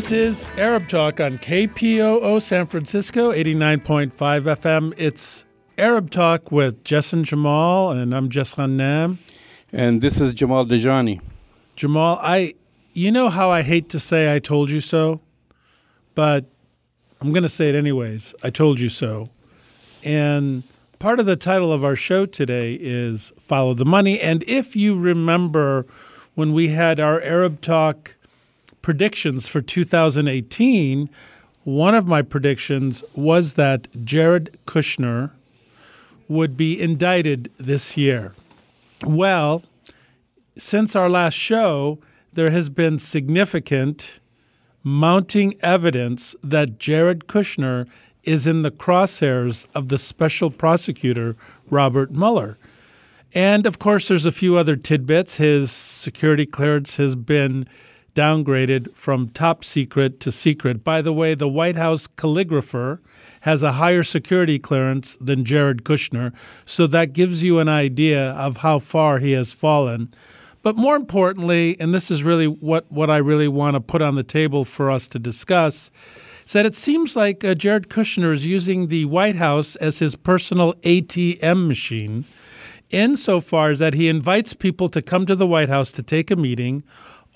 This is Arab Talk on KPOO San Francisco, 89.5 FM. It's Arab Talk with Jess and Jamal, and I'm Jess Ghannam. And this is Jamal Dajani. Jamal, I, you know how I hate to say I told you so, but I'm going to say it anyways. I told you so. And part of the title of our show today is Follow the Money. And if you remember when we had our Arab Talk predictions for 2018, one of my predictions was that Jared Kushner would be indicted this year. Well, since our last show, there has been significant mounting evidence that Jared Kushner is in the crosshairs of the special prosecutor, Robert Mueller. And of course, there's a few other tidbits. His security clearance has been downgraded from top secret to secret. By the way, the White House calligrapher has a higher security clearance than Jared Kushner, so that gives you an idea of how far he has fallen. But more importantly, and this is really what, what I really want to put on the table for us to discuss, is that it seems like uh, Jared Kushner is using the White House as his personal ATM machine, insofar as that he invites people to come to the White House to take a meeting,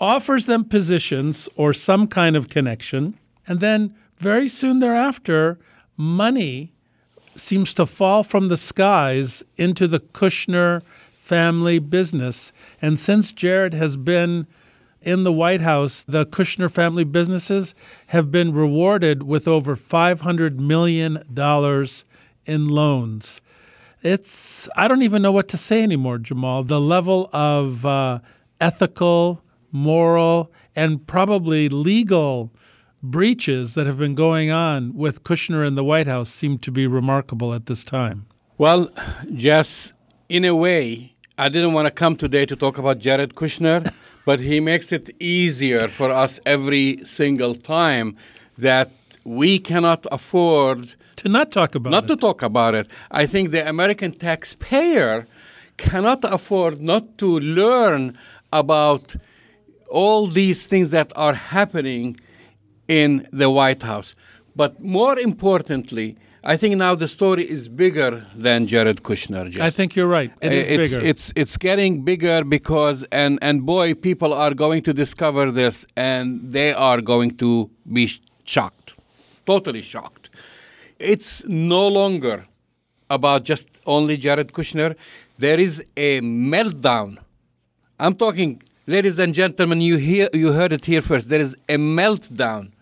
offers them positions or some kind of connection, and then very soon thereafter, money seems to fall from the skies into the Kushner family business. And since Jared has been in the White House, the Kushner family businesses have been rewarded with over $500 million in loans. It's, I don't even know what to say anymore, Jamal. The level of uh, ethical, moral, and probably legal breaches that have been going on with Kushner in the White House seem to be remarkable at this time. Well, Jess, in a way, I didn't want to come today to talk about Jared Kushner, but he makes it easier for us every single time that we cannot afford to not talk about not it. to talk about it. I think the American taxpayer cannot afford not to learn about all these things that are happening in the White House. But more importantly, I think now the story is bigger than Jared Kushner. Jess. I think you're right. It is uh, it's, bigger. It's it's getting bigger because and and boy, people are going to discover this and they are going to be shocked, totally shocked. It's no longer about just only Jared Kushner. There is a meltdown. I'm talking, ladies and gentlemen. You hear you heard it here first. There is a meltdown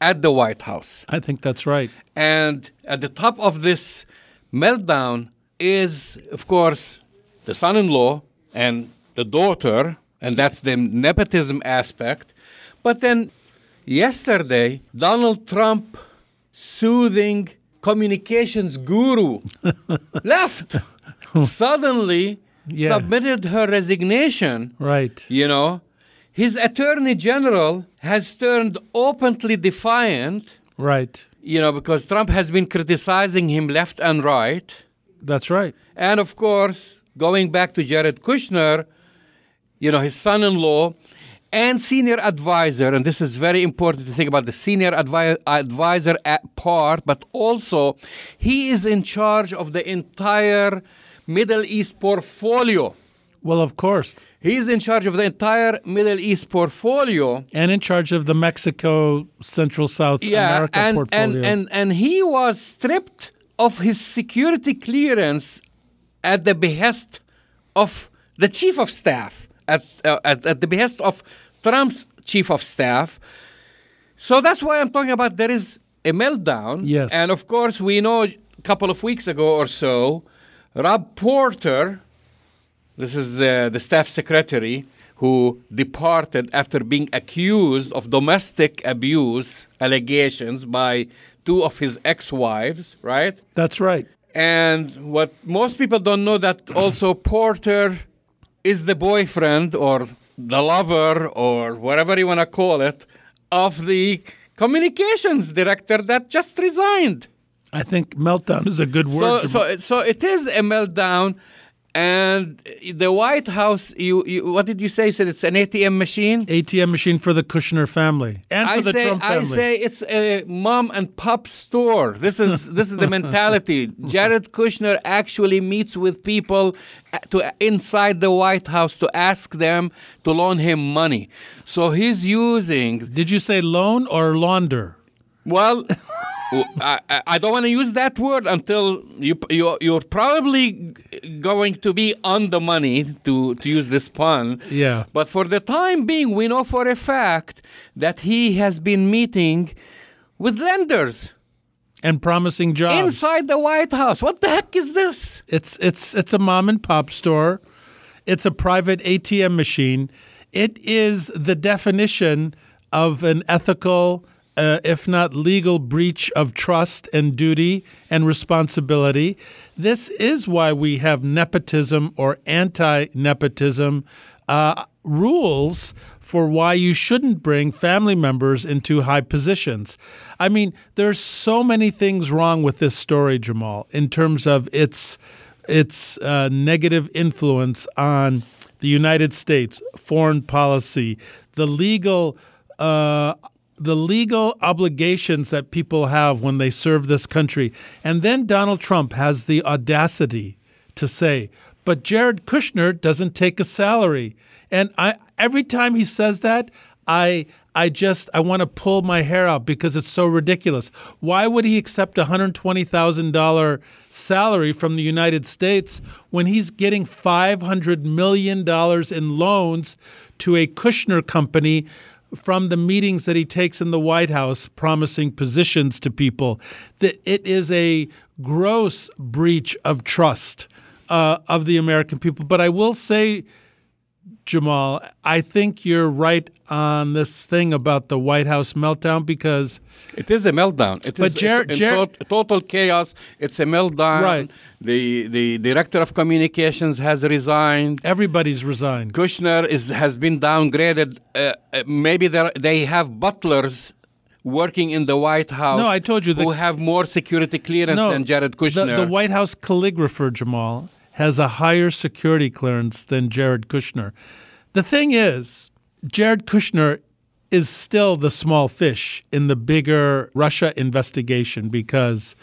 at the White House. I think that's right. And at the top of this meltdown is, of course, the son in law and the daughter, and that's the nepotism aspect. But then yesterday, Donald Trump, soothing communications guru, left. Suddenly Yeah. submitted her resignation Right. you know, his attorney general has turned openly defiant, Right. you know, because Trump has been criticizing him left and right. That's right. And of course, going back to Jared Kushner, you know, his son in law and senior advisor, and this is very important to think about the senior advi- advisor at part, but also he is in charge of the entire Middle East portfolio. Well, of course. He's in charge of the entire Middle East portfolio. And in charge of the Mexico Central South Yeah, America and, portfolio. and, and, and he was stripped of his security clearance at the behest of the chief of staff, at, uh, at, at the behest of Trump's chief of staff. So that's why I'm talking about there is a meltdown. Yes. And of course, we know a couple of weeks ago or so, Rob Porter, this is uh, the staff secretary who departed after being accused of domestic abuse allegations by two of his ex-wives, right? That's right. And what most people don't know that also Porter is the boyfriend or the lover or whatever you want to call it of the communications director that just resigned. I think meltdown is a good word. So, so, so it is a meltdown, And the White House, you, you what did you say? Said it's an ATM machine. ATM machine for the Kushner family and for I the say, Trump family. I say it's a mom and pop store. This is this is the mentality. Jared Kushner actually meets with people to inside the White House to ask them to loan him money. So he's using Did you say loan or launder? well. I, I- I don't want to use that word until you, you you're probably going to be on the money to, to use this pun. Yeah. But for the time being, we know for a fact that he has been meeting with lenders And promising jobs. inside the White House. What the heck is this? It's it's it's a mom and pop store. It's a private ATM machine. It is the definition of an ethical, uh, if not legal, breach of trust and duty and responsibility. This is why we have nepotism or anti-nepotism uh, rules for why you shouldn't bring family members into high positions. I mean, there's so many things wrong with this story, Jamal, in terms of its its uh, negative influence on the United States foreign policy, the legal. Uh, the legal obligations that people have when they serve this country. And then Donald Trump has the audacity to say, but Jared Kushner doesn't take a salary. And I every time he says that, I I just I want to pull my hair out because it's so ridiculous. Why would he accept a hundred twenty thousand dollar salary from the United States when he's getting five hundred million dollars in loans to a Kushner company from the meetings that he takes in the White House promising positions to people? That it is a gross breach of trust uh, of the American people. But I will say, Jamal, I think you're right on this thing about the White House meltdown because It is a meltdown. It But is Jer- in Jer- tot- total chaos. It's a meltdown. Right. The the director of communications has resigned. everybody's resigned. Kushner is has been downgraded. Uh, uh, maybe they have butlers working in the White House. No, I told you the- who have more security clearance than Jared the- Kushner. The, White House calligrapher, Jamal, has a higher security clearance than Jared Kushner. The thing is, Jared Kushner is still the small fish in the bigger Russia investigation because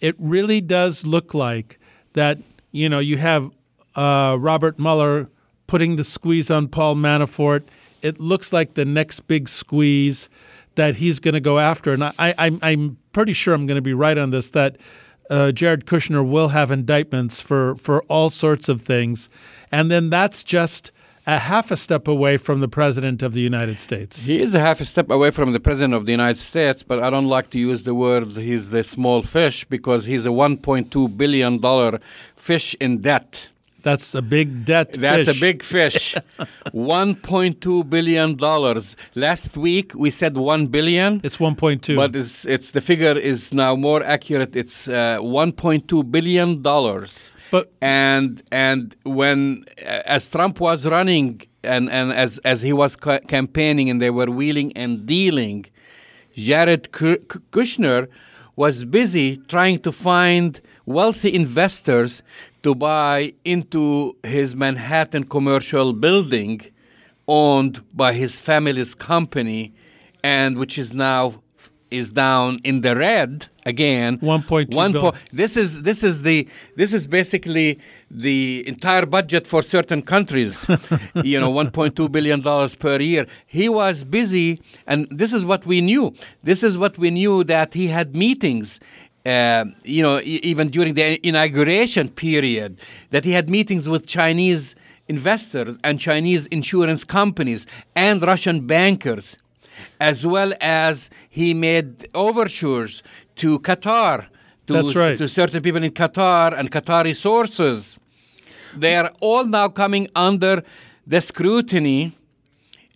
it really does look like that, you know, you have uh, Robert Mueller putting the squeeze on Paul Manafort. It looks like the next big squeeze that he's going to go after. And I, I, I'm, pretty sure I'm going to be right on this that uh, Jared Kushner will have indictments for, for all sorts of things. And then that's just a half a step away from the President of the United States. he is a half a step away from the president of the United States, but I don't like to use the word he's the small fish because he's a 1.2 billion dollar fish in debt. That's a big debt. That's fish. a big fish. 1.2 billion dollars. Last week we said 1 billion. It's 1.2. But it's it's the figure is now more accurate. It's uh, 1.2 billion dollars. But- and and when uh, as Trump was running and and as as he was ca- campaigning and they were wheeling and dealing, Jared Ku- Ku- Kushner was busy trying to find wealthy investors to buy into his Manhattan commercial building owned by his family's company and which is now is down in the red again. 1.2 One billion. this is this is the this is basically the entire budget for certain countries. You know 1.2 billion dollars per year. He was busy and this is what we knew. This is what we knew that he had meetings uh, you know e- even during the inauguration period that he had meetings with chinese investors and chinese insurance companies and russian bankers as well as he made overtures to Qatar, to, right. to certain people in Qatar and Qatari sources. They are all now coming under the scrutiny,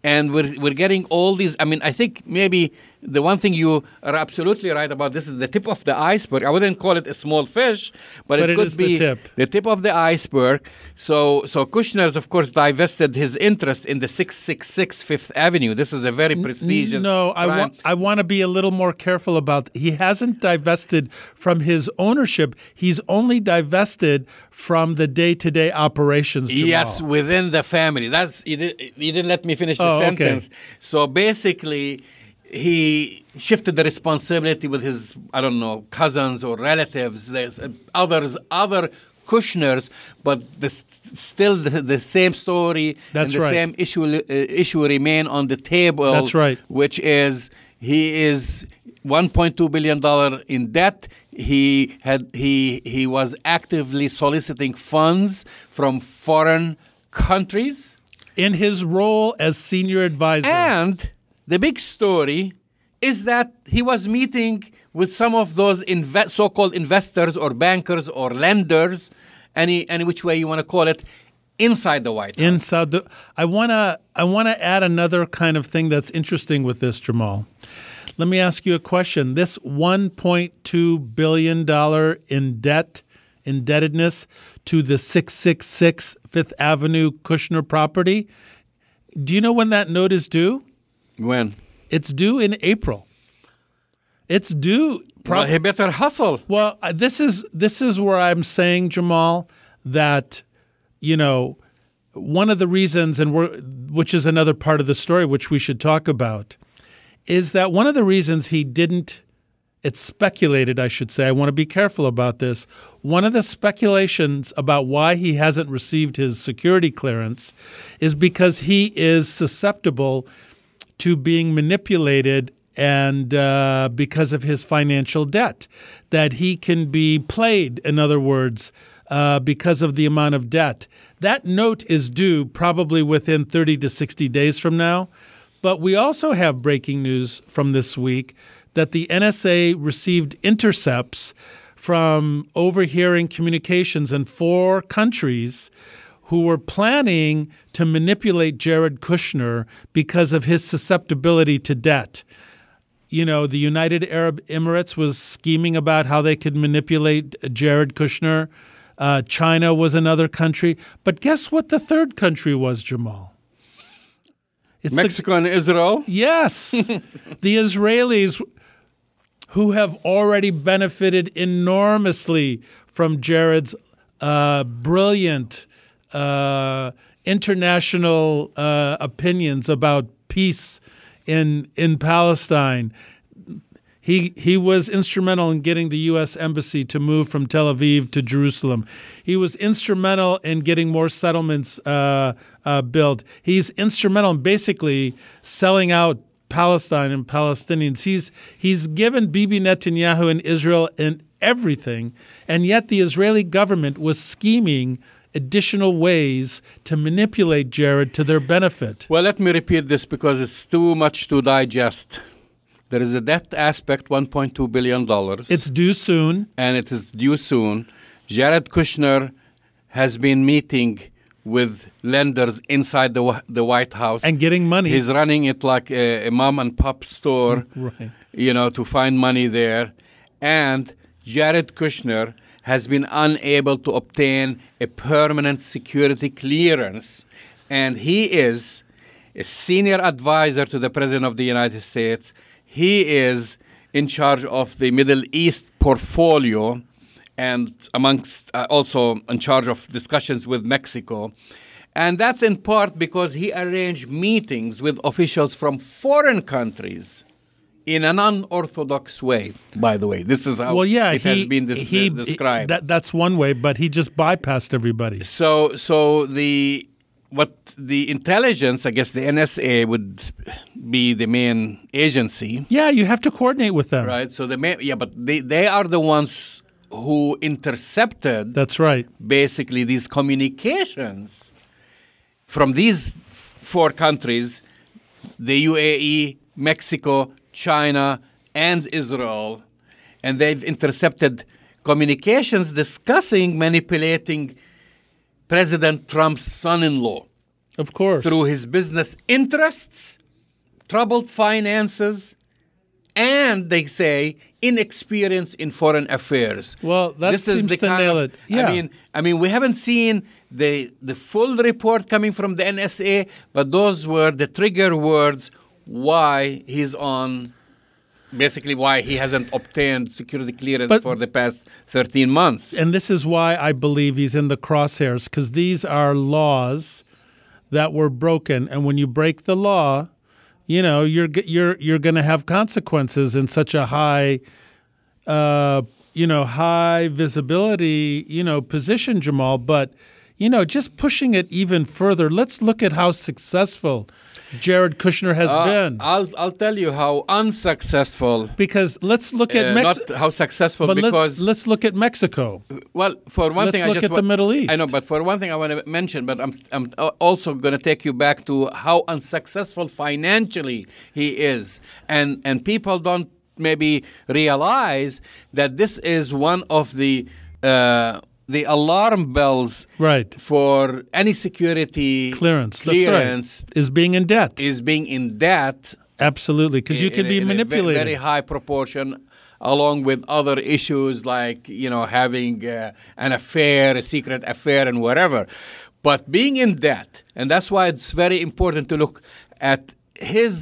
and we're, we're getting all these. I mean, I think maybe the one thing you are absolutely right about this is the tip of the iceberg. I wouldn't call it a small fish, but, But it it could is the be tip. the tip of the iceberg. So, so Kushner's, of course, divested his interest in the 666 Fifth Avenue. This is a very prestigious. No, I want I want to be a little more careful about. He hasn't divested from his ownership. He's only divested from the day-to-day operations. Jamal. Yes, within the family. That's you, did, you didn't let me finish the Oh, okay. sentence. So basically, he shifted the responsibility with his I don't know cousins or relatives. There's uh, others, other Kushners, but the, still the, the same story That's and the right. same issue uh, issue remain on the table. That's right. Which is he is 1.2 billion dollar in debt. He had he he was actively soliciting funds from foreign countries. in his role as senior advisor. And the big story is that he was meeting with some of those inve- so-called investors or bankers or lenders, any any which way you want to call it, inside the White House. inside the I want to I want to add another kind of thing that's interesting with this Jamal. Let me ask you a question. This 1.2 billion dollar in debt indebtedness to the 666 Fifth Avenue Kushner property. Do you know when that note is due? When? It's due in April. It's due Well, he better hustle. Well, uh, this is this is where I'm saying, Jamal, that you know one of the reasons, and we're, which is another part of the story, which we should talk about, is that one of the reasons he didn't. It's speculated, I should say. I want to be careful about this. One of the speculations about why he hasn't received his security clearance is because he is susceptible to being manipulated and uh, because of his financial debt, that he can be played, in other words, uh, because of the amount of debt. That note is due probably within 30 to 60 days from now. But we also have breaking news from this week that the NSA received intercepts from overhearing communications in four countries who were planning to manipulate Jared Kushner because of his susceptibility to debt. You know, the United Arab Emirates was scheming about how they could manipulate Jared Kushner. Uh, China was another country. But guess what the third country was, Jamal? It's the- Mexico and Israel. Yes. the Israelis who have already benefited enormously from Jared's uh, brilliant uh, international uh, opinions about peace in in Palestine. He he was instrumental in getting the U.S. embassy to move from Tel Aviv to Jerusalem. He was instrumental in getting more settlements uh, uh, built. He's instrumental in basically selling out Palestine and Palestinians. He's he's given Bibi Netanyahu and Israel and everything, and yet the Israeli government was scheming additional ways to manipulate Jared to their benefit. Well, let me repeat this because it's too much to digest. There is a debt aspect, $1.2 billion. It's due soon. and it is due soon. Jared Kushner has been meeting with lenders inside the, the White House. And getting money. He's running it like a, a mom and pop store, Right. you know, to find money there. And Jared Kushner has been unable to obtain a permanent security clearance. And he is a senior advisor to the President of the United States. He is in charge of the Middle East portfolio and amongst uh, also in charge of discussions with Mexico. And that's in part because he arranged meetings with officials from foreign countries in an unorthodox way, by the way. This is how Well, yeah, it he, has been he, described. That, that's one way, but he just bypassed everybody. So, so the what the intelligence, I guess the NSA would be the main agency, Yeah, you have to coordinate with them. right? So the main, yeah, but they they are the ones who intercepted That's right. basically these communications from these four countries, the UAE, Mexico, China, and Israel, and they've intercepted communications discussing manipulating President Trump's son in law Of course. through his business interests, troubled finances, and they say inexperience in foreign affairs. Well, that this is the to kind nail of, it. Yeah. I mean, I mean, we haven't seen the the full report coming from the NSA, but those were the trigger words why he's on. Basically, why he hasn't obtained security clearance But- for the past 13 months. and this is why I believe he's in the crosshairs because these are laws that were broken, and when you break the law, you know you're you're you're going to have consequences in such a high, uh, you know, high visibility, you know, position, Jamal. But you know, just pushing it even further. Let's look at how successful Jared Kushner has Uh, been. I'll I'll tell you how unsuccessful. because let's look at uh, Mexico. not how successful But because let's, let's look at Mexico. Well, for one Let's thing, I look just at the Middle I know, but for one thing, I want to mention, but I'm I'm also going to take you back to how unsuccessful financially he is, and and people don't maybe realize that this is one of the uh, the alarm bells Right. for any security Clearance. clearance right. Is being in debt. is being in debt Absolutely. Because you can be in a manipulated. very high proportion along with other issues like you know having uh, an affair a secret affair and whatever but being in debt and that's why it's very important to look at his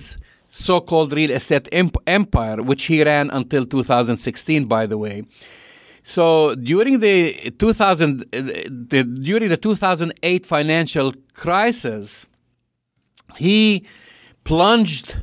so-called real estate emp- empire which he ran until 2016 by the way so during the 2000 uh, the, during the 2008 financial crisis he plunged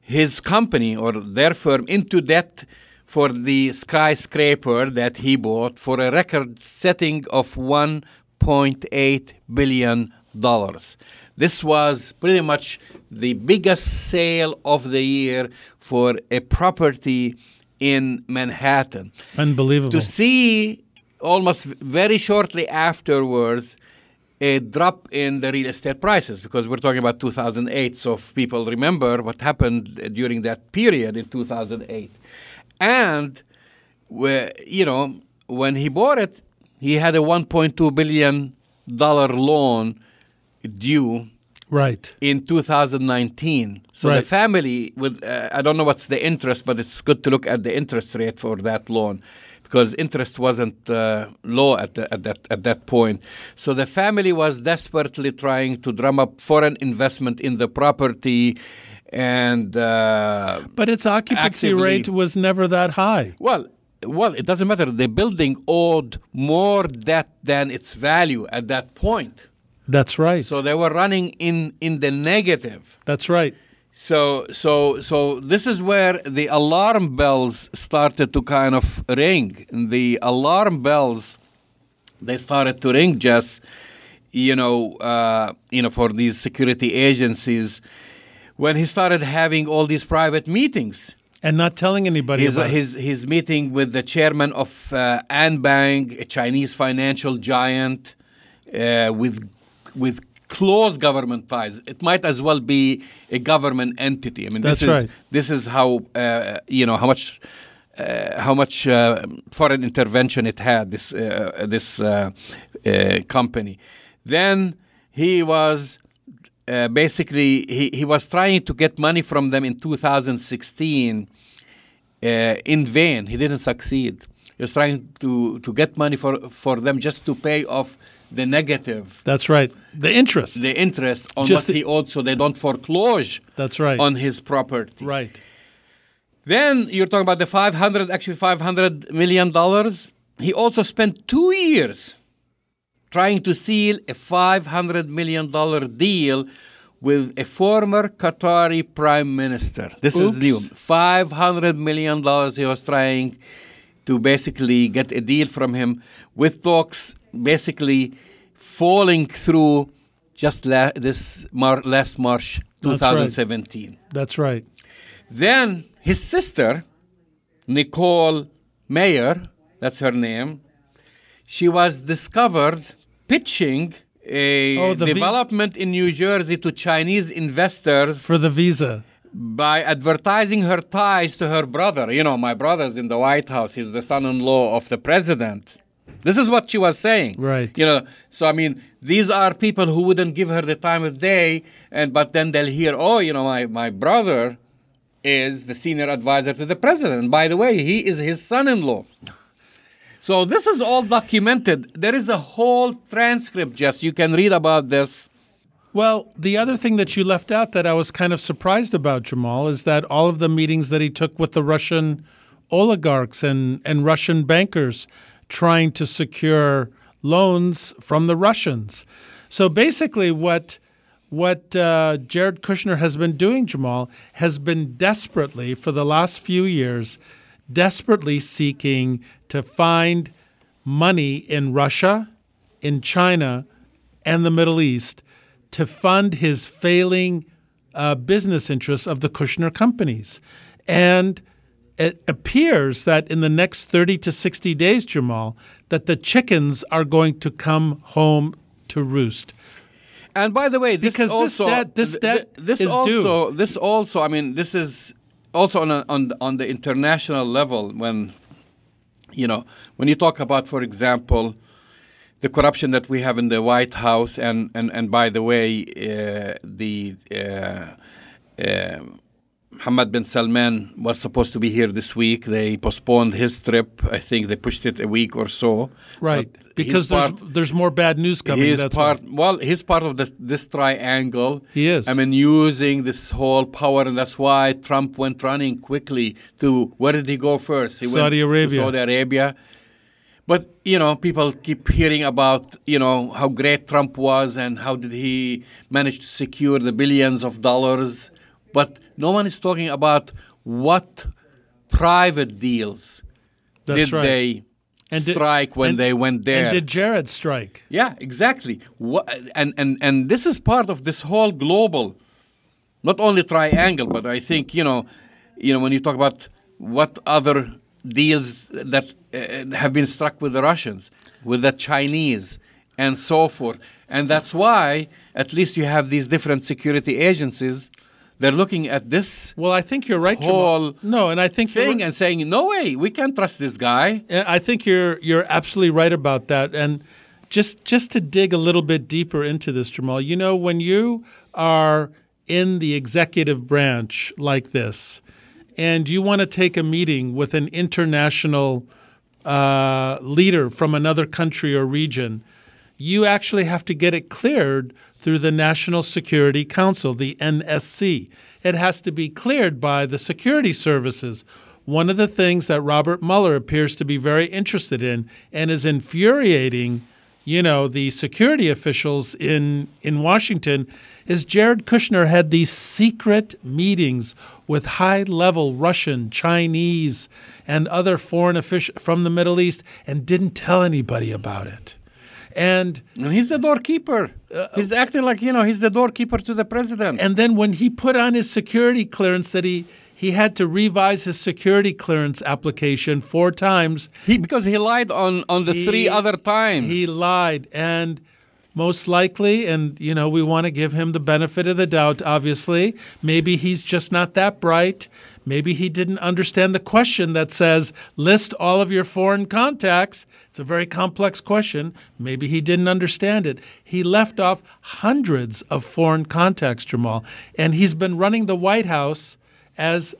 his company or their firm into debt for the skyscraper that he bought for a record setting of 1.8 billion dollars. This was pretty much the biggest sale of the year for a property in Manhattan Unbelievable. to see almost very shortly afterwards a drop in the real estate prices because we're talking about 2008 so if people remember what happened during that period in 2008 and where, you know when he bought it he had a 1.2 billion dollar loan due right. in 2019. So the family with uh, I don't know what's the interest, but it's good to look at the interest rate for that loan because interest wasn't uh, low at, the, at that at that point. So the family was desperately trying to drum up foreign investment in the property, and uh, But its occupancy actively- rate was never that high. well. Well, it doesn't matter. The building owed more debt than its value at that point. That's right. So they were running in, in the negative. That's right. So so so this is where the alarm bells started to kind of ring. The alarm bells they started to ring just you know uh, you know for these security agencies when he started having all these private meetings. And not telling anybody His, about it. his, his meeting with the chairman of uh, Anbang, a Chinese financial giant, uh, with with close government ties. It might as well be a government entity. I mean, this is right. this is how uh, you know how much. Uh, how much uh, foreign intervention it had this uh, this uh, uh, company? Then he was uh, basically he, he was trying to get money from them in 2016 uh, in vain. He didn't succeed. He was trying to, to get money for, for them just to pay off the negative, That's right. The interest. the interest on Just what the- he owed, so they don't foreclose That's right. on his property. right. Then you're talking about the 500, actually 500 million dollars. He also spent two years trying to seal a 500 million dollar deal with a former Qatari prime minister. This is new. 500 million dollars he was trying to basically get a deal from him with talks basically falling through just la- this mar- last March 2017. That's right. 2017. That's right. Then his sister, Nicole Meyer, that's her name, she was discovered pitching a Oh, development in New Jersey to Chinese investors For the visa. by advertising her ties to her brother. You know, my brother's in the White House, he's the son in law of the president. This is what she was saying. Right. You know, so I mean, these are people who wouldn't give her the time of day, and but then they'll hear, oh, you know, my, my brother is the senior advisor to the president. And by the way, he is his son in law. So this is all documented. There is a whole transcript, Jess. You can read about this. Well, the other thing that you left out that I was kind of surprised about, Jamal, is that all of the meetings that he took with the Russian oligarchs and, and Russian bankers trying to secure loans from the Russians. So basically, what what uh, Jared Kushner has been doing, Jamal, has been desperately for the last few years, desperately seeking to find money in Russia, in China, and the Middle East to fund his failing uh, business interests of the Kushner companies. And it appears that in the next 30 to 60 days, Jamal, that the chickens are going to come home to roost. And by the way, this Because this also debt- this debt th- this is also this also I mean this is also on a, on the- on the international level when you know when you talk about for example the corruption that we have in the White House and and and by the way uh, the uh, uh, Mohammed bin Salman was supposed to be here this week. They postponed his trip. I think they pushed it a week or so. Right. But Because there's, part- there's more bad news coming. he is that's part. why. Well, he's part of the, this triangle. He is. I mean, using this whole power, and that's why Trump went running quickly to where did he go first? He went Saudi to Arabia. Saudi Arabia. But you know, people keep hearing about you know how great Trump was and how did he manage to secure the billions of dollars. But no one is talking about what private deals That's did right. they And did- strike when and- they went there. And did Jared strike? Yeah, exactly. Wha- And, and, and this is part of this whole global, not only triangle, but I think, you know, you know, when you talk about what other deals that uh, have been struck with the Russians, with the Chinese, and so forth. And that's why at least you have these different security agencies. They're looking at this Well, I think you're right, Whole Jamal. No, and I think thing and saying, no way, we can't trust this guy. I think you're you're absolutely right about that. And just just to dig a little bit deeper into this, Jamal, you know, when you are in the executive branch like this, and you want to take a meeting with an international uh, leader from another country or region, you actually have to get it cleared through the National Security Council, the NSC. It has to be cleared by the security services. One of the things that Robert Mueller appears to be very interested in and is infuriating, you know, the security officials in in Washington is Jared Kushner had these secret meetings with high-level Russian, Chinese, and other foreign officials from the Middle East and didn't tell anybody about it. And And he's the doorkeeper. Uh, he's acting like, you know, he's the doorkeeper to the president. and then when he put on his security clearance that he he had to revise his security clearance application four times. He because he lied on on the three other times. He lied and most likely and you know we want to give him the benefit of the doubt obviously maybe he's just not that bright maybe he didn't understand the question that says list all of your foreign contacts it's a very complex question maybe he didn't understand it he left off hundreds of foreign contacts Jamal and he's been running the White House as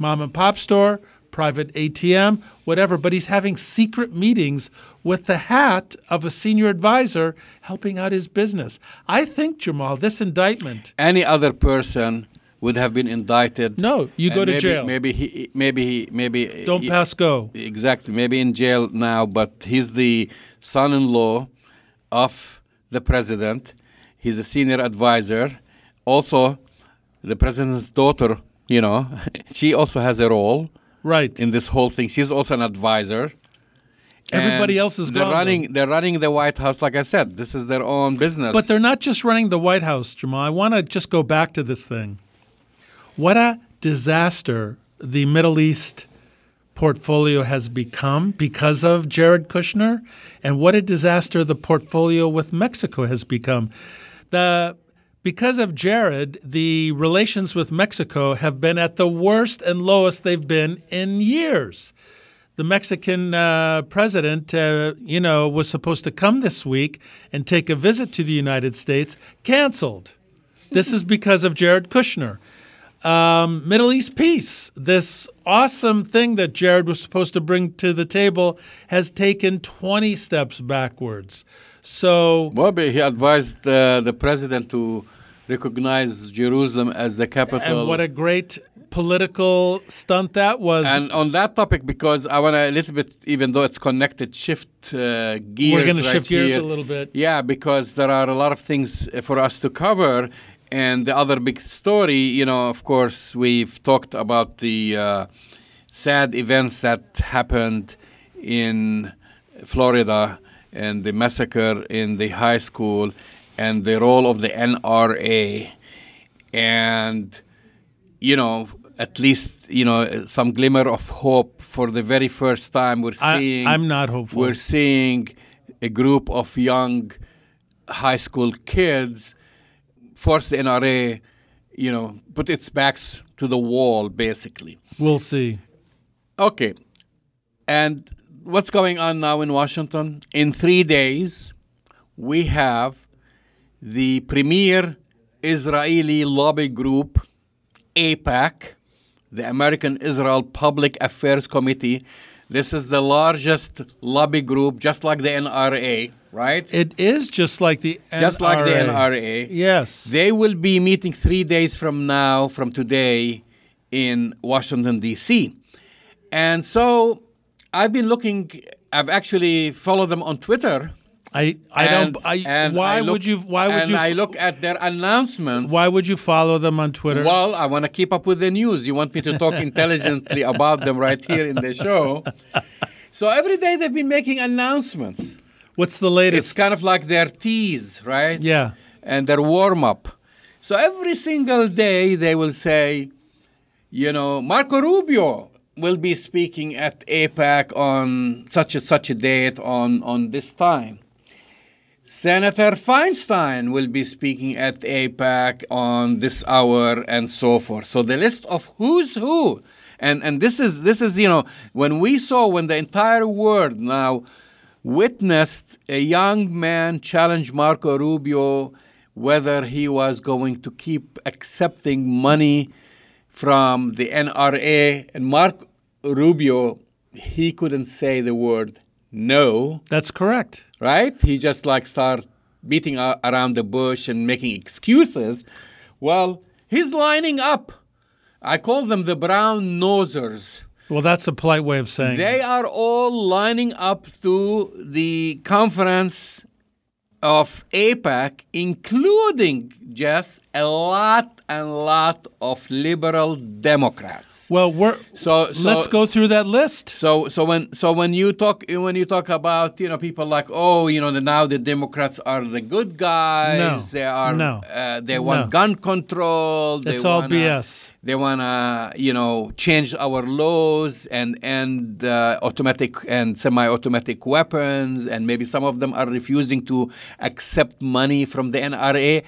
mom and pop store, private ATM, whatever, but he's having secret meetings with the hat of a senior advisor helping out his business. I think, Jamal, this indictment. Any other person would have been indicted. No, you go to maybe, jail. Maybe he, maybe he, maybe Don't he- pass go. Exactly, maybe in jail now, but he's the son-in-law of the president. He's a senior advisor. Also, the president's daughter, you know, she also has a role Right. in this whole thing. She's also an advisor. Everybody And else is they're gone, running. They're running the White House. Like I said, this is their own business. But they're not just running the White House, Jamal. I want to just go back to this thing. What a disaster the Middle East portfolio has become because of Jared Kushner, and what a disaster the portfolio with Mexico has become. The because of Jared, the relations with Mexico have been at the worst and lowest they've been in years the Mexican uh, president, uh, you know, was supposed to come this week and take a visit to the United States, canceled. This is because of Jared Kushner. Um, Middle East peace. This awesome thing that Jared was supposed to bring to the table has taken 20 steps backwards. So, Bobby, he advised uh, the president to recognize Jerusalem as the capital. and what a great political stunt that was. And on that topic, because I want to a little bit, even though it's connected, shift uh, gears. We're going to right shift gears here. a little bit. Yeah, because there are a lot of things uh, for us to cover. And the other big story, you know, of course, we've talked about the uh, sad events that happened in Florida and the massacre in the high school and the role of the NRA. And, you know, at least, you know, some glimmer of hope for the very first time we're I, seeing I'm not hopeful. we're seeing a group of young high school kids force the NRA, you know, put its backs to the wall, basically. we'll see. Okay. And what's going on now in Washington? In three days, we have the premier Israeli lobby group, AIPAC, the American Israel Public Affairs Committee. This is the largest lobby group, just like the NRA, right? It is just like the Just like the NRA. Yes. They will be meeting three days from now, from today, in Washington, D.C. And so I've been looking, I've actually followed them on Twitter. I I and- don't. I, why I look- would you? Why would and you? I look at their announcements. why would you follow them on Twitter? Well, I want to keep up with the news. You want me to talk intelligently about them right here in the show. So every day they've been making announcements. What's the latest? It's kind of like their tease, right? yeah. and their warm up. So every single day they will say, you know, Marco Rubio will be speaking at AIPAC on such and such a date on, on this time. Senator Feinstein will be speaking at AIPAC on this hour and so forth. So the list of who's who. And, and this is this is you know when we saw when the entire world now witnessed a young man challenge Marco Rubio whether he was going to keep accepting money from the NRA and Mark Rubio he couldn't say the word no That's correct. Right? He just like start beating around the bush and making excuses. Well, he's lining up. I call them the brown nosers. Well, that's a polite way of saying. They are all lining up to the conference of AIPAC, including just a lot and lot of liberal Democrats. well, we're So, so let's go through that list. so so when so when you talk when you talk about you know people like oh you know the, now the Democrats are the good guys No. they are No. uh, they want No. gun control they It's all wanna, BS. they want to you know change our laws and end uh, automatic and semi-automatic weapons and maybe some of them are refusing to accept money from the NRA.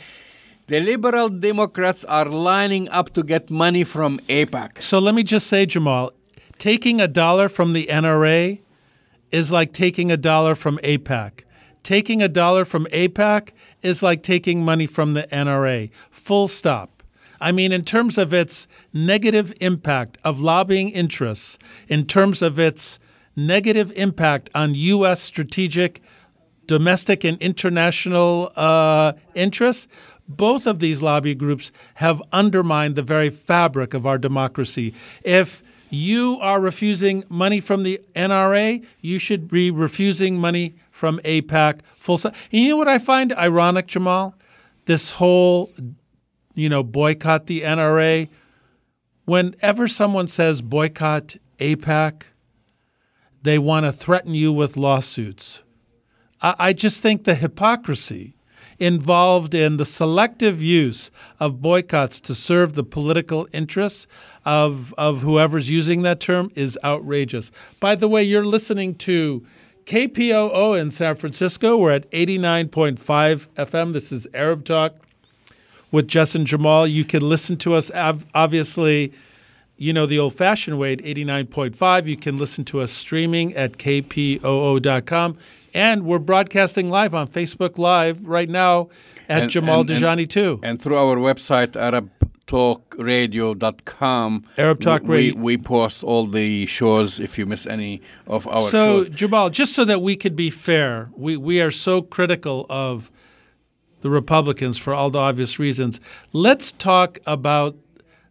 The liberal Democrats are lining up to get money from AIPAC. So let me just say, Jamal, taking a dollar from the NRA is like taking a dollar from AIPAC. Taking a dollar from AIPAC is like taking money from the NRA. Full stop. I mean, in terms of its negative impact of lobbying interests, in terms of its negative impact on U.S. strategic, domestic, and international uh, interests, both of these lobby groups have undermined the very fabric of our democracy. If you are refusing money from the NRA, you should be refusing money from AIPAC. Full. And you know what I find ironic, Jamal? This whole, you know, boycott the NRA. Whenever someone says boycott AIPAC, they want to threaten you with lawsuits. I, I just think the hypocrisy involved in the selective use of boycotts to serve the political interests of, of whoever's using that term is outrageous. By the way, you're listening to KPOO in San Francisco. We're at 89.5 FM. This is Arab Talk with and Jamal. You can listen to us, ob- obviously, you know, the old fashioned way at 89.5. You can listen to us streaming at kpoo.com. And we're broadcasting live on Facebook Live right now at And- Jamal and- and- Dajani, too. and through our website arabtalkradio.com. Arab Talk we, Radio. We, post all the shows if you miss any of our so shows. Jamal, just so that we could be fair, we, we are so critical of the Republicans for all the obvious reasons. Let's talk about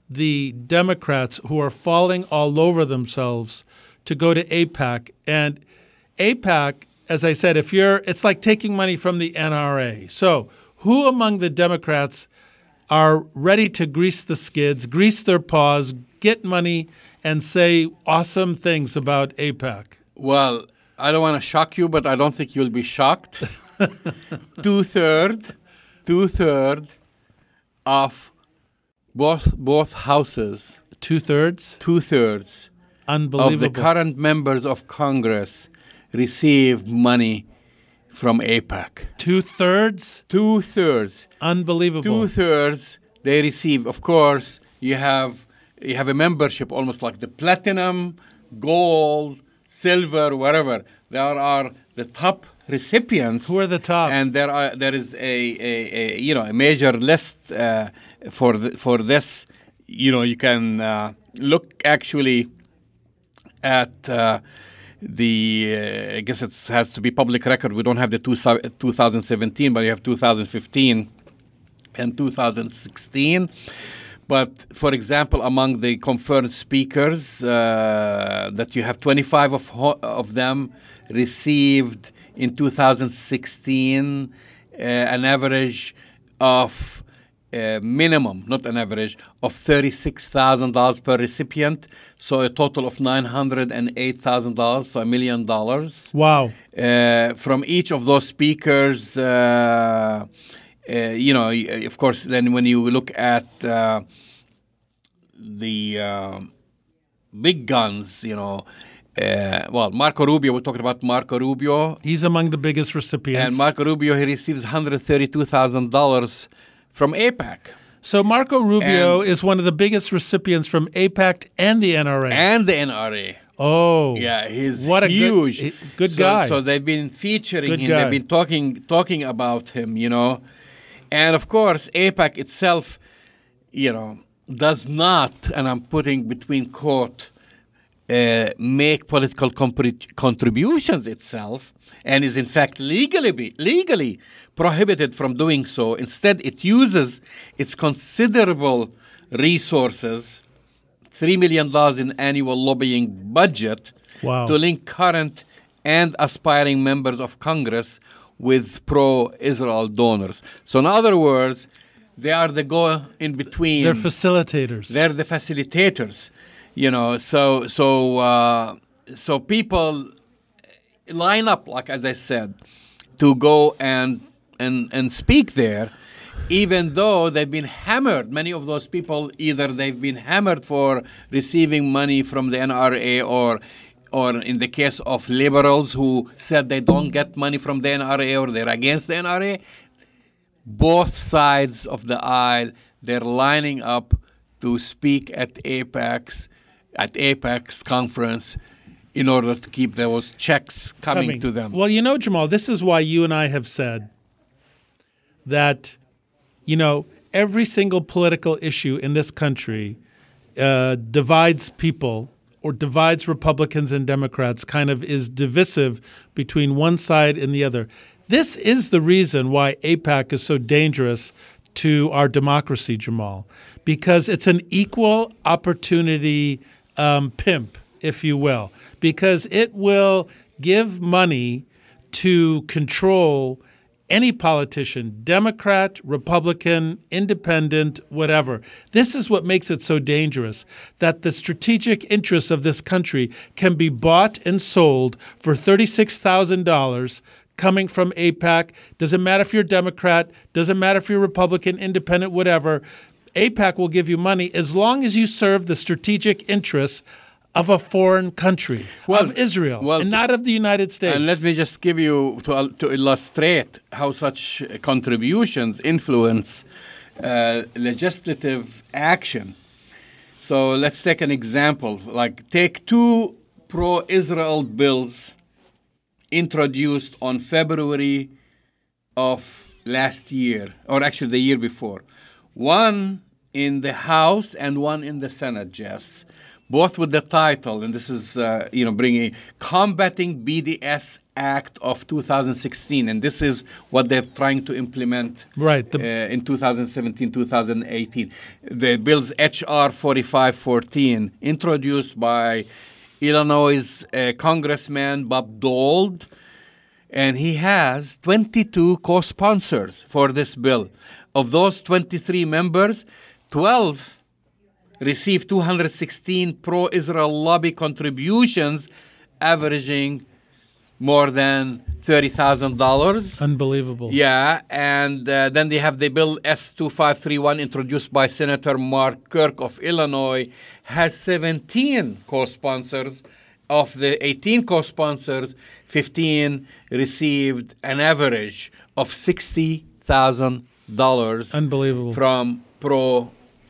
the Democrats who are falling all over themselves to go to AIPAC. And AIPAC, as I said, if you're, it's like taking money from the NRA. So who among the Democrats are ready to grease the skids, grease their paws, get money, and say awesome things about AIPAC? Well, I don't want to shock you, but I don't think you'll be shocked. two third, two third of both both houses, Two thirds? two thirds Unbelievable. of the current members of Congress receive money from AIPAC. Two thirds? Two thirds, Unbelievable. two thirds they receive. Of course, you have you have a membership almost like the platinum, gold, silver, whatever. There are the top recipients. Who are the top? And there are there is a, a, a you know a major list uh, for the, for this. You know you can uh, look actually at uh, the uh, I guess it has to be public record. We don't have the two, 2017, but you have 2015 and 2016. But for example, among the confirmed speakers, uh, that you have 25 of, of them received in 2016 uh, an average of uh, minimum, not an average, of $36,000 per recipient. So a total of $908,000, so a million dollars. wow. Uh, from each of those speakers, uh, uh, you know, of course, then when you look at uh, the uh, big guns, you know, uh, well, Marco Rubio, we talked about Marco Rubio. He's among the biggest recipients. And Marco Rubio, he receives $132,000 from AIPAC. so Marco Rubio And- is one of the biggest recipients from AIPAC and the NRA. And the NRA. oh. Yeah, he's What a huge. he- good so, guy. So they've been featuring Good him. guy. They've been talking talking about him. You know, and of course, AIPAC itself, you know, does not, and I'm putting between quote, uh, make political compri- contributions itself, and is in fact legally be, legally prohibited from doing so. Instead, it uses its considerable resources $3 million in annual lobbying budget Wow. to link current and aspiring members of Congress with pro Israel donors. So, in other words, they are the go in between. They're facilitators. They're the facilitators, you know. So, so, uh, so people line up, like as I said, to go and and and speak there, even though they've been hammered. Many of those people either they've been hammered for receiving money from the NRA or. Or in the case of liberals who said they don't get money from the NRA or they're against the NRA, both sides of the aisle they're lining up to speak at AIPAC's at AIPAC's conference in order to keep those checks coming, to them. Well, you know, Jamal, this is why you and I have said that, you know, every single political issue in this country uh, divides people or divides Republicans and Democrats, kind of is divisive between one side and the other. This is the reason why AIPAC is so dangerous to our democracy, Jamal, because it's an equal opportunity um, pimp, if you will, because it will give money to control any politician, Democrat, Republican, independent, whatever. This is what makes it so dangerous that the strategic interests of this country can be bought and sold for $36,000 coming from AIPAC. Doesn't matter if you're Democrat, doesn't matter if you're Republican, independent, whatever. AIPAC will give you money as long as you serve the strategic interests of a foreign country, Well- of Israel, well, and not of the United States. And let me just give you to, to illustrate how such contributions influence uh, legislative action. So let's take an example. Like take two pro-Israel bills introduced on February of last year, or actually the year before. One in the House and one in the Senate, Jess, both with the title, and this is, uh, you know, bringing Combating BDS Act of 2016, and this is what they're trying to implement Right, uh, in 2017, 2018. The bill's HR 4514, introduced by Illinois uh, Congressman Bob Dold, and he has 22 co-sponsors for this bill. Of those 23 members, 12 received 216 pro-Israel lobby contributions, averaging more than $30,000. Unbelievable. Yeah, and uh, then they have the bill S2531 introduced by Senator Mark Kirk of Illinois has 17 co-sponsors. Of the 18 co-sponsors, 15 received an average of $60,000 Unbelievable. from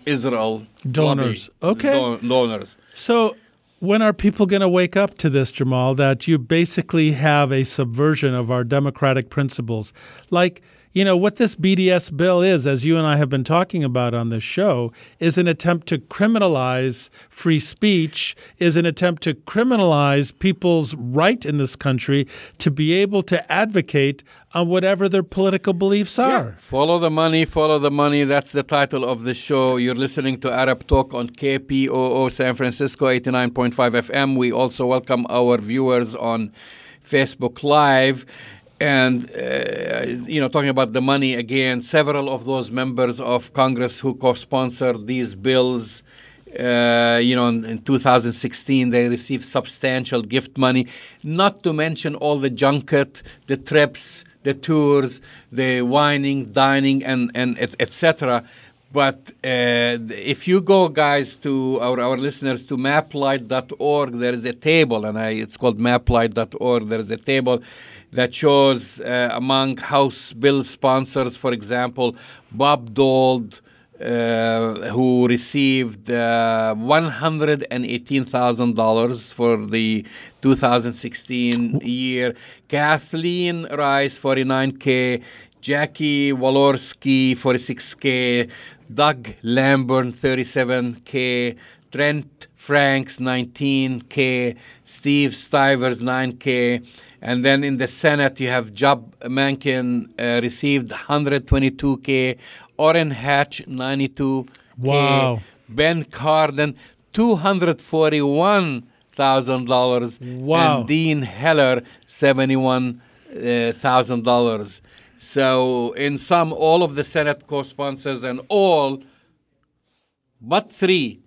pro-Israel Donors. lobby- Okay. don- donors. So, when are people going to wake up to this, Jamal, that you basically have a subversion of our democratic principles? Like, you know, what this BDS bill is, as you and I have been talking about on this show, is an attempt to criminalize free speech, is an attempt to criminalize people's right in this country to be able to advocate on whatever their political beliefs are. Follow the money, follow the money. That's the title of the show. You're listening to Arab Talk on KPOO San Francisco 89.5 FM. We also welcome our viewers on Facebook Live. And, uh, you know, talking about the money again, several of those members of Congress who co sponsored these bills. Uh, you know, in, in 2016, they received substantial gift money, not to mention all the junket, the trips, the tours, the wining, dining, and, and et, et. But uh, if you go, guys, to our, our listeners to maplight.org, there is a table, and I, it's called maplight.org. There is a table that shows uh, among House bill sponsors, for example, Bob Dold, uh, who received uh, $118,000 for the 2016 year. Kathleen Rice, 49K. Jackie Walorski, 46K. Doug Lamborn, 37K. Trent Franks, 19K. Steve Stivers, 9K. And then in the Senate, you have Joe Manchin uh, received 122K. Orrin Hatch, 92K. Wow. Ben Cardin $241,000. Wow. And Dean Heller, $71,000. So, in sum, all of the Senate co sponsors and all but three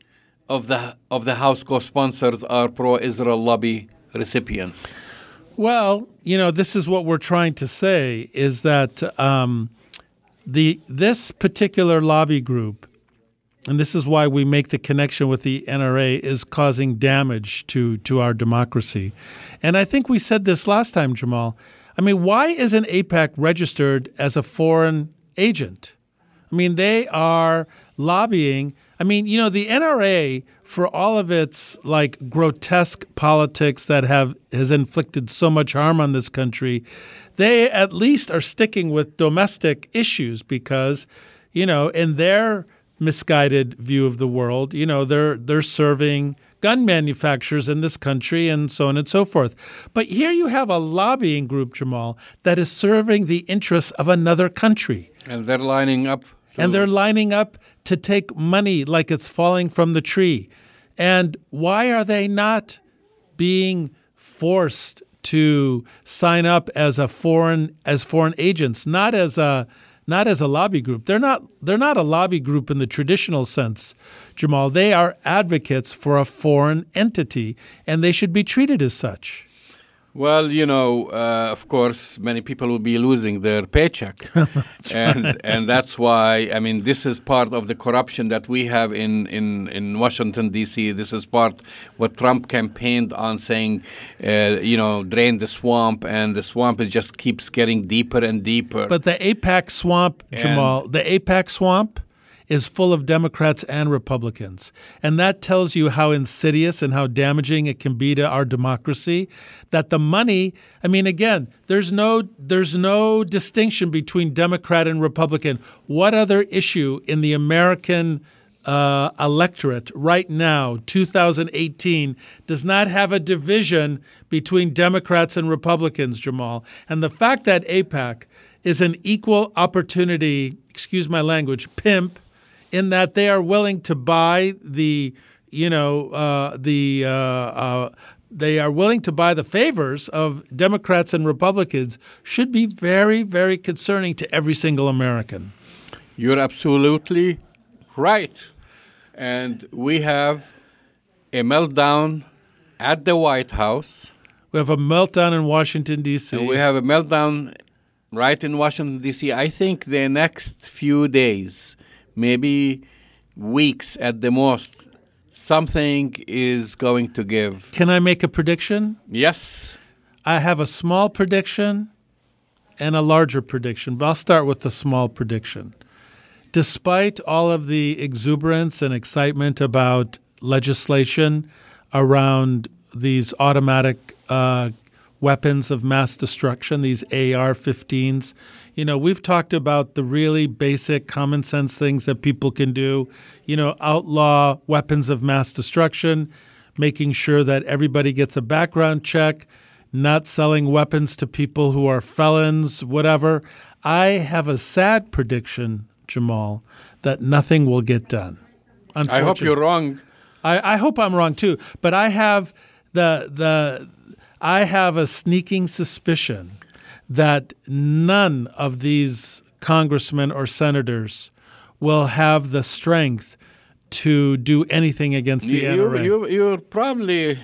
of the, of the House co sponsors are pro Israel lobby recipients. Well, you know, this is what we're trying to say is that um, the this particular lobby group, and this is why we make the connection with the NRA, is causing damage to to our democracy. And I think we said this last time, Jamal. I mean, why isn't AIPAC registered as a foreign agent? I mean, they are lobbying. I mean, you know, the NRA, for all of its like grotesque politics that have has inflicted so much harm on this country, they at least are sticking with domestic issues because, you know, in their misguided view of the world, you know, they're they're serving gun manufacturers in this country and so on and so forth. But here you have a lobbying group, Jamal, that is serving the interests of another country. And they're lining up. And they're lining up to take money like it's falling from the tree. And why are they not being forced to sign up as a foreign as foreign agents, not as a not as a lobby group. They're not they're not a lobby group in the traditional sense, Jamal. They are advocates for a foreign entity and they should be treated as such. Well, you know, uh, of course, many people will be losing their paycheck, and right. and that's why I mean this is part of the corruption that we have in in in Washington D.C. This is part what Trump campaigned on, saying, uh, you know, drain the swamp, and the swamp it just keeps getting deeper and deeper. But the AIPAC swamp, Jamal, the AIPAC swamp is full of Democrats and Republicans. And that tells you how insidious and how damaging it can be to our democracy that the money, I mean again, there's no there's no distinction between Democrat and Republican. What other issue in the American uh, electorate right now, 2018, does not have a division between Democrats and Republicans, Jamal. And the fact that AIPAC is an equal opportunity, excuse my language, pimp, in that they are willing to buy the, you know, uh, the uh, uh, they are willing to buy the favors of Democrats and Republicans should be very, very concerning to every single American. You're absolutely right. And we have a meltdown at the White House. We have a meltdown in Washington, D.C. And we have a meltdown right in Washington, D.C. I think the next few days, maybe weeks at the most, something is going to give. Can I make a prediction? Yes. I have a small prediction and a larger prediction, but I'll start with the small prediction. Despite all of the exuberance and excitement about legislation around these automatic uh, weapons of mass destruction, these AR 15s. You know, we've talked about the really basic common sense things that people can do, you know, outlaw weapons of mass destruction, making sure that everybody gets a background check, not selling weapons to people who are felons, whatever. I have a sad prediction, Jamal, that nothing will get done. I hope you're wrong. I, I hope I'm wrong too, but I have the the I have a sneaking suspicion that none of these congressmen or senators will have the strength to do anything against the you, NRA. You, you're probably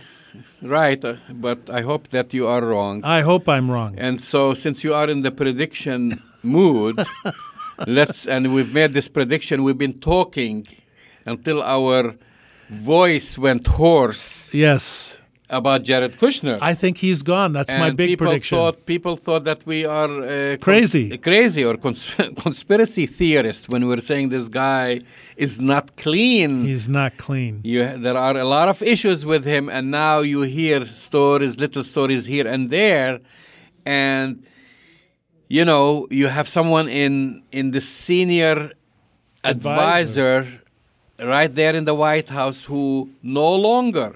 right, uh, but I hope that you are wrong. I hope I'm wrong. And so, since you are in the prediction mood, let's and we've made this prediction. We've been talking until our voice went hoarse. Yes about Jared Kushner. I think he's gone. That's and my big people prediction. Thought, people thought that we are uh, crazy, crazy or cons- conspiracy theorists when we are saying this guy is not clean. He's not clean. You, there are a lot of issues with him, and now you hear stories, little stories here and there, and you know you have someone in in the senior advisor, advisor right there in the White House who no longer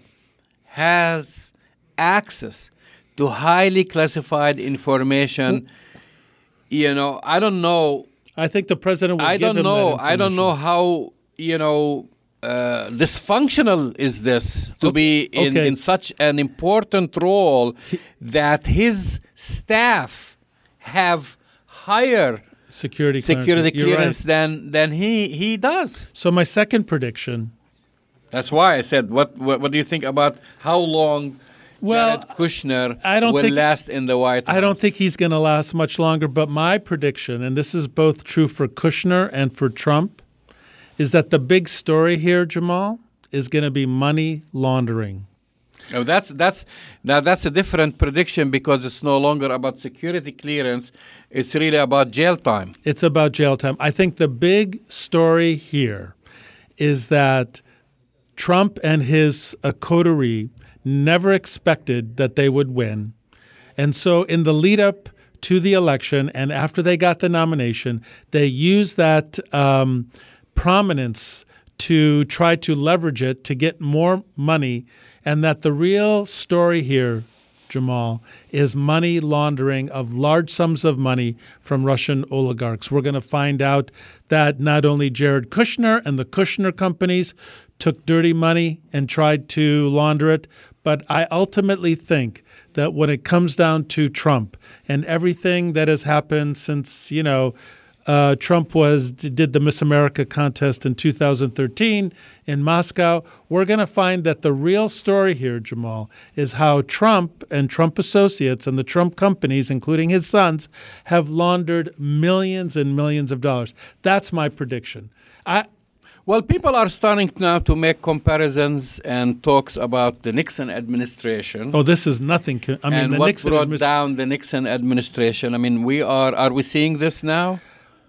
has access to highly classified information. You know, I don't know. I think the president. I don't know. I don't know how you know uh, dysfunctional is this to be in, okay. in such an important role that his staff have higher security security clearance, clearance right. than than he he does. So my second prediction. That's why I said, what what, what do you think about how long? Well, Jared Kushner I don't will think, last in the White House. I don't think he's going to last much longer. But my prediction, and this is both true for Kushner and for Trump, is that the big story here, Jamal, is going to be money laundering. Oh, that's that's now that's a different prediction because it's no longer about security clearance. It's really about jail time. It's about jail time. I think the big story here is that Trump and his uh, coterie never expected that they would win. And so, in the lead up to the election and after they got the nomination, they used that um, prominence to try to leverage it to get more money. And that the real story here, Jamal, is money laundering of large sums of money from Russian oligarchs. We're going to find out that not only Jared Kushner and the Kushner companies took dirty money and tried to launder it, but I ultimately think that when it comes down to Trump and everything that has happened since, you know, uh, Trump was did the Miss America contest in 2013 in Moscow. We're going to find that the real story here, Jamal, is how Trump and Trump associates and the Trump companies, including his sons, have laundered millions and millions of dollars. That's my prediction. I, well, people are starting now to make comparisons and talks about the Nixon administration. Oh, this is nothing. I mean, and the what Nixon brought down the Nixon administration? I mean, we are are we seeing this now?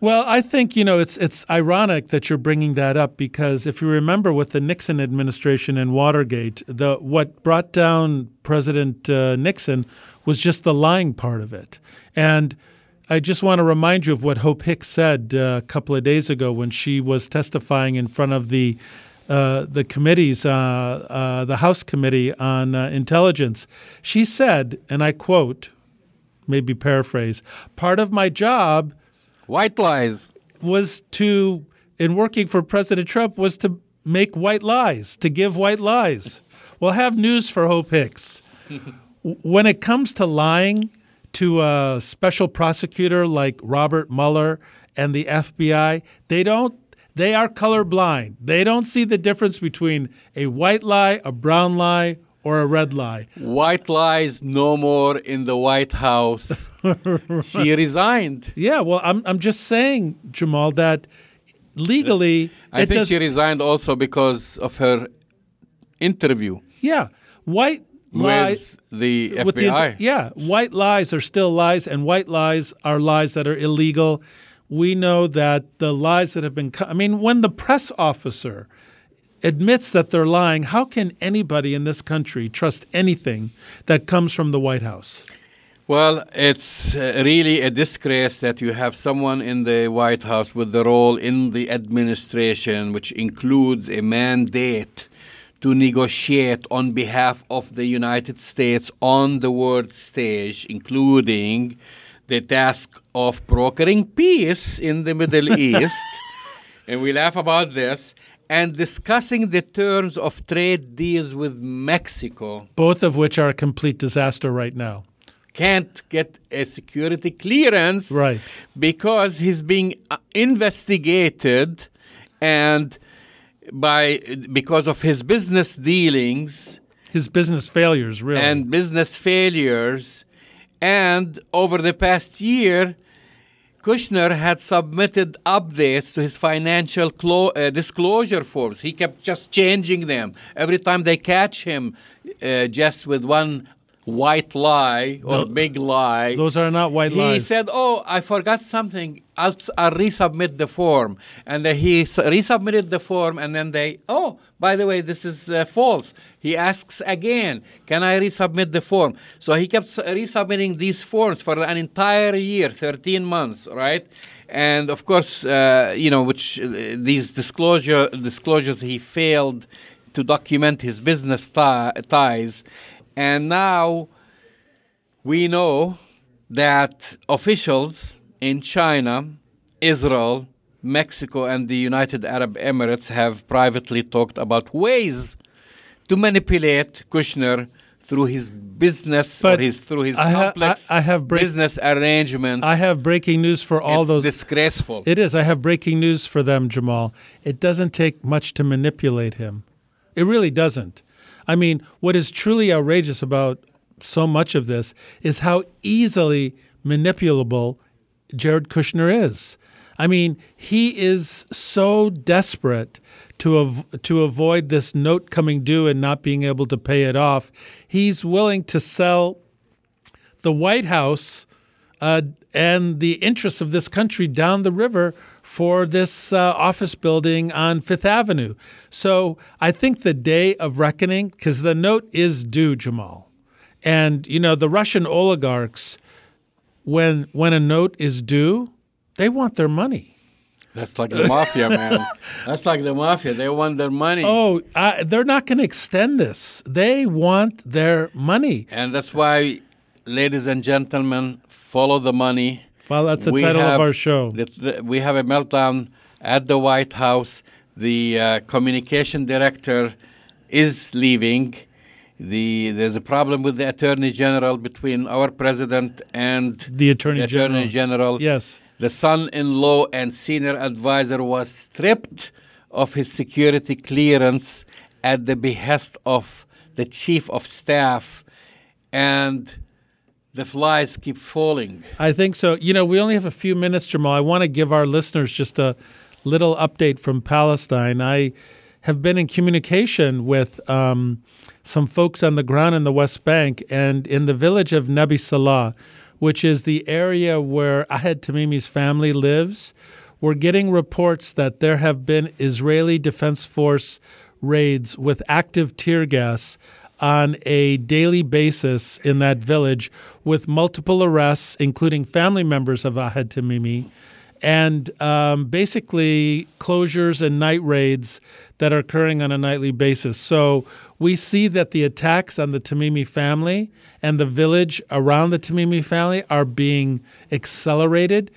Well, I think you know it's it's ironic that you're bringing that up because if you remember with the Nixon administration and Watergate, the what brought down President uh, Nixon was just the lying part of it, and I just want to remind you of what Hope Hicks said uh, a couple of days ago when she was testifying in front of the uh, the committees, uh, uh, the House Committee on uh, Intelligence. She said, and I quote, maybe paraphrase, part of my job White lies. was to, in working for President Trump, was to make white lies, to give white lies. Well, have news for Hope Hicks. when it comes to lying to a special prosecutor like Robert Mueller and the FBI, they don't they are colorblind. They don't see the difference between a white lie, a brown lie, or a red lie. White lies no more in the White House. He resigned. Yeah, well, I'm I'm just saying, Jamal, that legally I think does- she resigned also because of her interview yeah, white lies with the with the FBI. inter- yeah, white lies are still lies, and white lies are lies that are illegal. We know that the lies that have been. Co- I mean, when the press officer admits that they're lying, how can anybody in this country trust anything that comes from the White House? Well, it's uh, really a disgrace that you have someone in the White House with the role in the administration, which includes a mandate to negotiate on behalf of the United States on the world stage, including the task of brokering peace in the Middle East. And we laugh about this. And discussing the terms of trade deals with Mexico Both of which are a complete disaster right now. can't get a security clearance Right. because he's being uh, investigated and by because of his business dealings His business failures, really. and business failures and over the past year Kushner had submitted updates to his financial clo- uh, disclosure forms. He kept just changing them every time they catch him, uh, just with one white lie or Tho- big lie. Those are not white he lies. He said, "Oh, I forgot something. I'll, I'll resubmit the form." And then he resubmitted the form, and then they, "Oh, by the way, this is uh, false." He asks again, "Can I resubmit the form?" So he kept resubmitting these forms for an entire year, thirteen months, right? And of course, uh, you know, which uh, these disclosure disclosures he failed to document his business ti- ties, and now we know that officials in China, Israel, Mexico, and the United Arab Emirates have privately talked about ways to manipulate Kushner through his business But or his through his I ha- complex I- I have break- business arrangements. I have breaking news for all it's those. disgraceful. It is. I have breaking news for them, Jamal. It doesn't take much to manipulate him. It really doesn't. I mean, what is truly outrageous about so much of this is how easily manipulable Jared Kushner is. I mean, he is so desperate to av- to avoid this note coming due and not being able to pay it off. He's willing to sell the White House uh, and the interests of this country down the river for this uh, office building on Fifth Avenue. So I think the day of reckoning, because the note is due, Jamal, and you know the Russian oligarchs, when when a note is due, they want their money. That's like the mafia, man. That's like the mafia. They want their money. Oh, I, they're not going to extend this. They want their money. And that's why, ladies and gentlemen, follow the money. Well, that's the We title of our show. the- the- we have a meltdown at the White House. The uh, communication director is leaving. The, there's a problem with the attorney general between our president and The attorney the attorney general. general. Yes. The son-in-law and senior advisor was stripped of his security clearance at the behest of the chief of staff, and the flies keep falling. I think so. You know, we only have a few minutes, Jamal. I want to give our listeners just a little update from Palestine. I have been in communication with um, some folks on the ground in the West Bank and in the village of Nabi Salah, which is the area where Ahed Tamimi's family lives. We're getting reports that there have been Israeli Defense Force raids with active tear gas on a daily basis in that village with multiple arrests, including family members of Ahed Tamimi, and um, basically closures and night raids that are occurring on a nightly basis. So we see that the attacks on the Tamimi family and the village around the Tamimi family are being accelerated.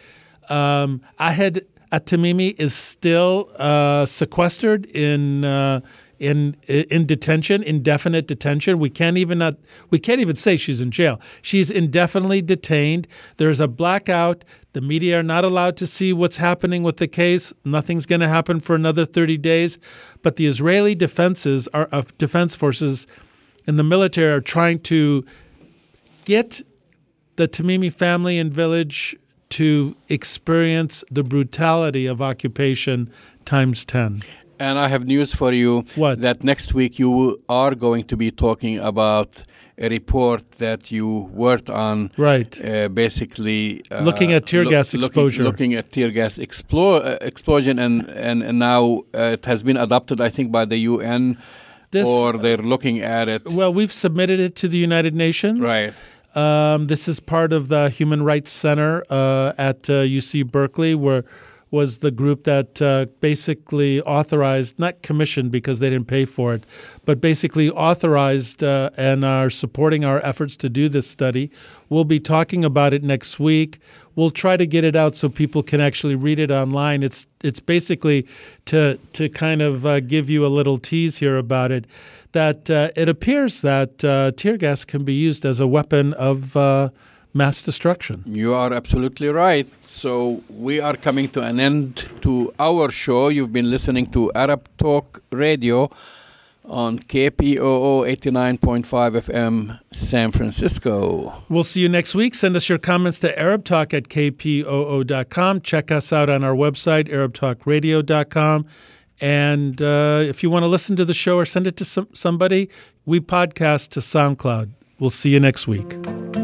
Um, Ahed Tamimi is still uh, sequestered in. Uh, in in detention, indefinite detention. We can't even not we can't even say she's in jail. She's indefinitely detained. There's a blackout. The media are not allowed to see what's happening with the case. Nothing's going to happen for another 30 days. But the Israeli defenses are of defense forces and the military are trying to get the Tamimi family and village to experience the brutality of occupation times 10. And I have news for you. What? That next week you are going to be talking about a report that you worked on. Right. Uh, basically. Uh, looking at tear gas exposure. Looking, looking, at tear gas uh, explosion, and, and, and now uh, it has been adopted, I think, by the UN. This, or they're looking at it. Well, we've submitted it to the United Nations. Right. Um, this is part of the Human Rights Center uh, at UC uh, Berkeley, where was the group that uh, basically authorized, not commissioned because they didn't pay for it, but basically authorized uh, and are supporting our efforts to do this study. We'll be talking about it next week. We'll try to get it out so people can actually read it online. It's it's basically to to kind of uh, give you a little tease here about it. That uh, it appears that uh, tear gas can be used as a weapon of uh, mass destruction. You are absolutely right. So we are coming to an end to our show. You've been listening to Arab Talk Radio on KPOO 89.5 FM San Francisco. We'll see you next week. Send us your comments to arabtalk at kpoo.com. Check us out on our website, arabtalkradio.com. And uh, if you want to listen to the show or send it to some, somebody, we podcast to SoundCloud. We'll see you next week.